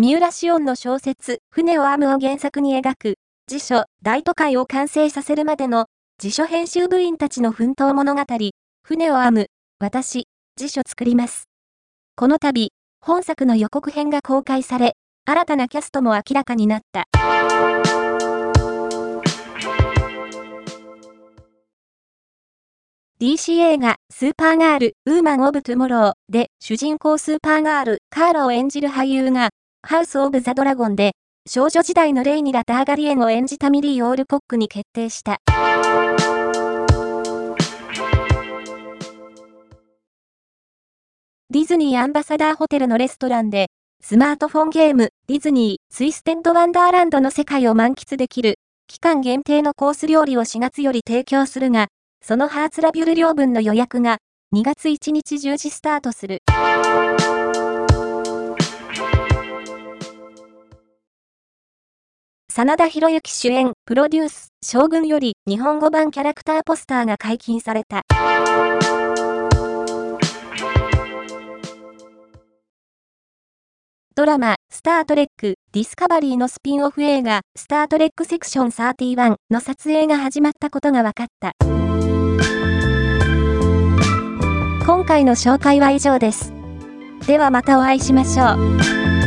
三浦紫音の小説、船を編むを原作に描く、辞書、大都会を完成させるまでの、辞書編集部員たちの奮闘物語、船を編む、私、辞書作ります。この度、本作の予告編が公開され、新たなキャストも明らかになった。DC 映画、スーパーガール、ウーマン・オブ・トゥモローで主人公スーパーガール、カーラを演じる俳優が、ハウス・オブ・ザ・ドラゴンで、少女時代のレイニラ・ターガリエンを演じたミリー・オールコックに決定した。ディズニーアンバサダーホテルのレストランで、スマートフォンゲーム、ディズニー、ツイステンドワンダーランドの世界を満喫できる、期間限定のコース料理を4月より提供するが、そのハーツラビュル料分の予約が、2月1日10時スタートする。真田広之主演、プロデュース、将軍より日本語版キャラクターポスターが解禁された。ドラマ、スタートレック、ディスカバリーのスピンオフ映画、スタートレックセクション31の撮影が始まったことが分かった。今回の紹介は以上です。ではまたお会いしましょう。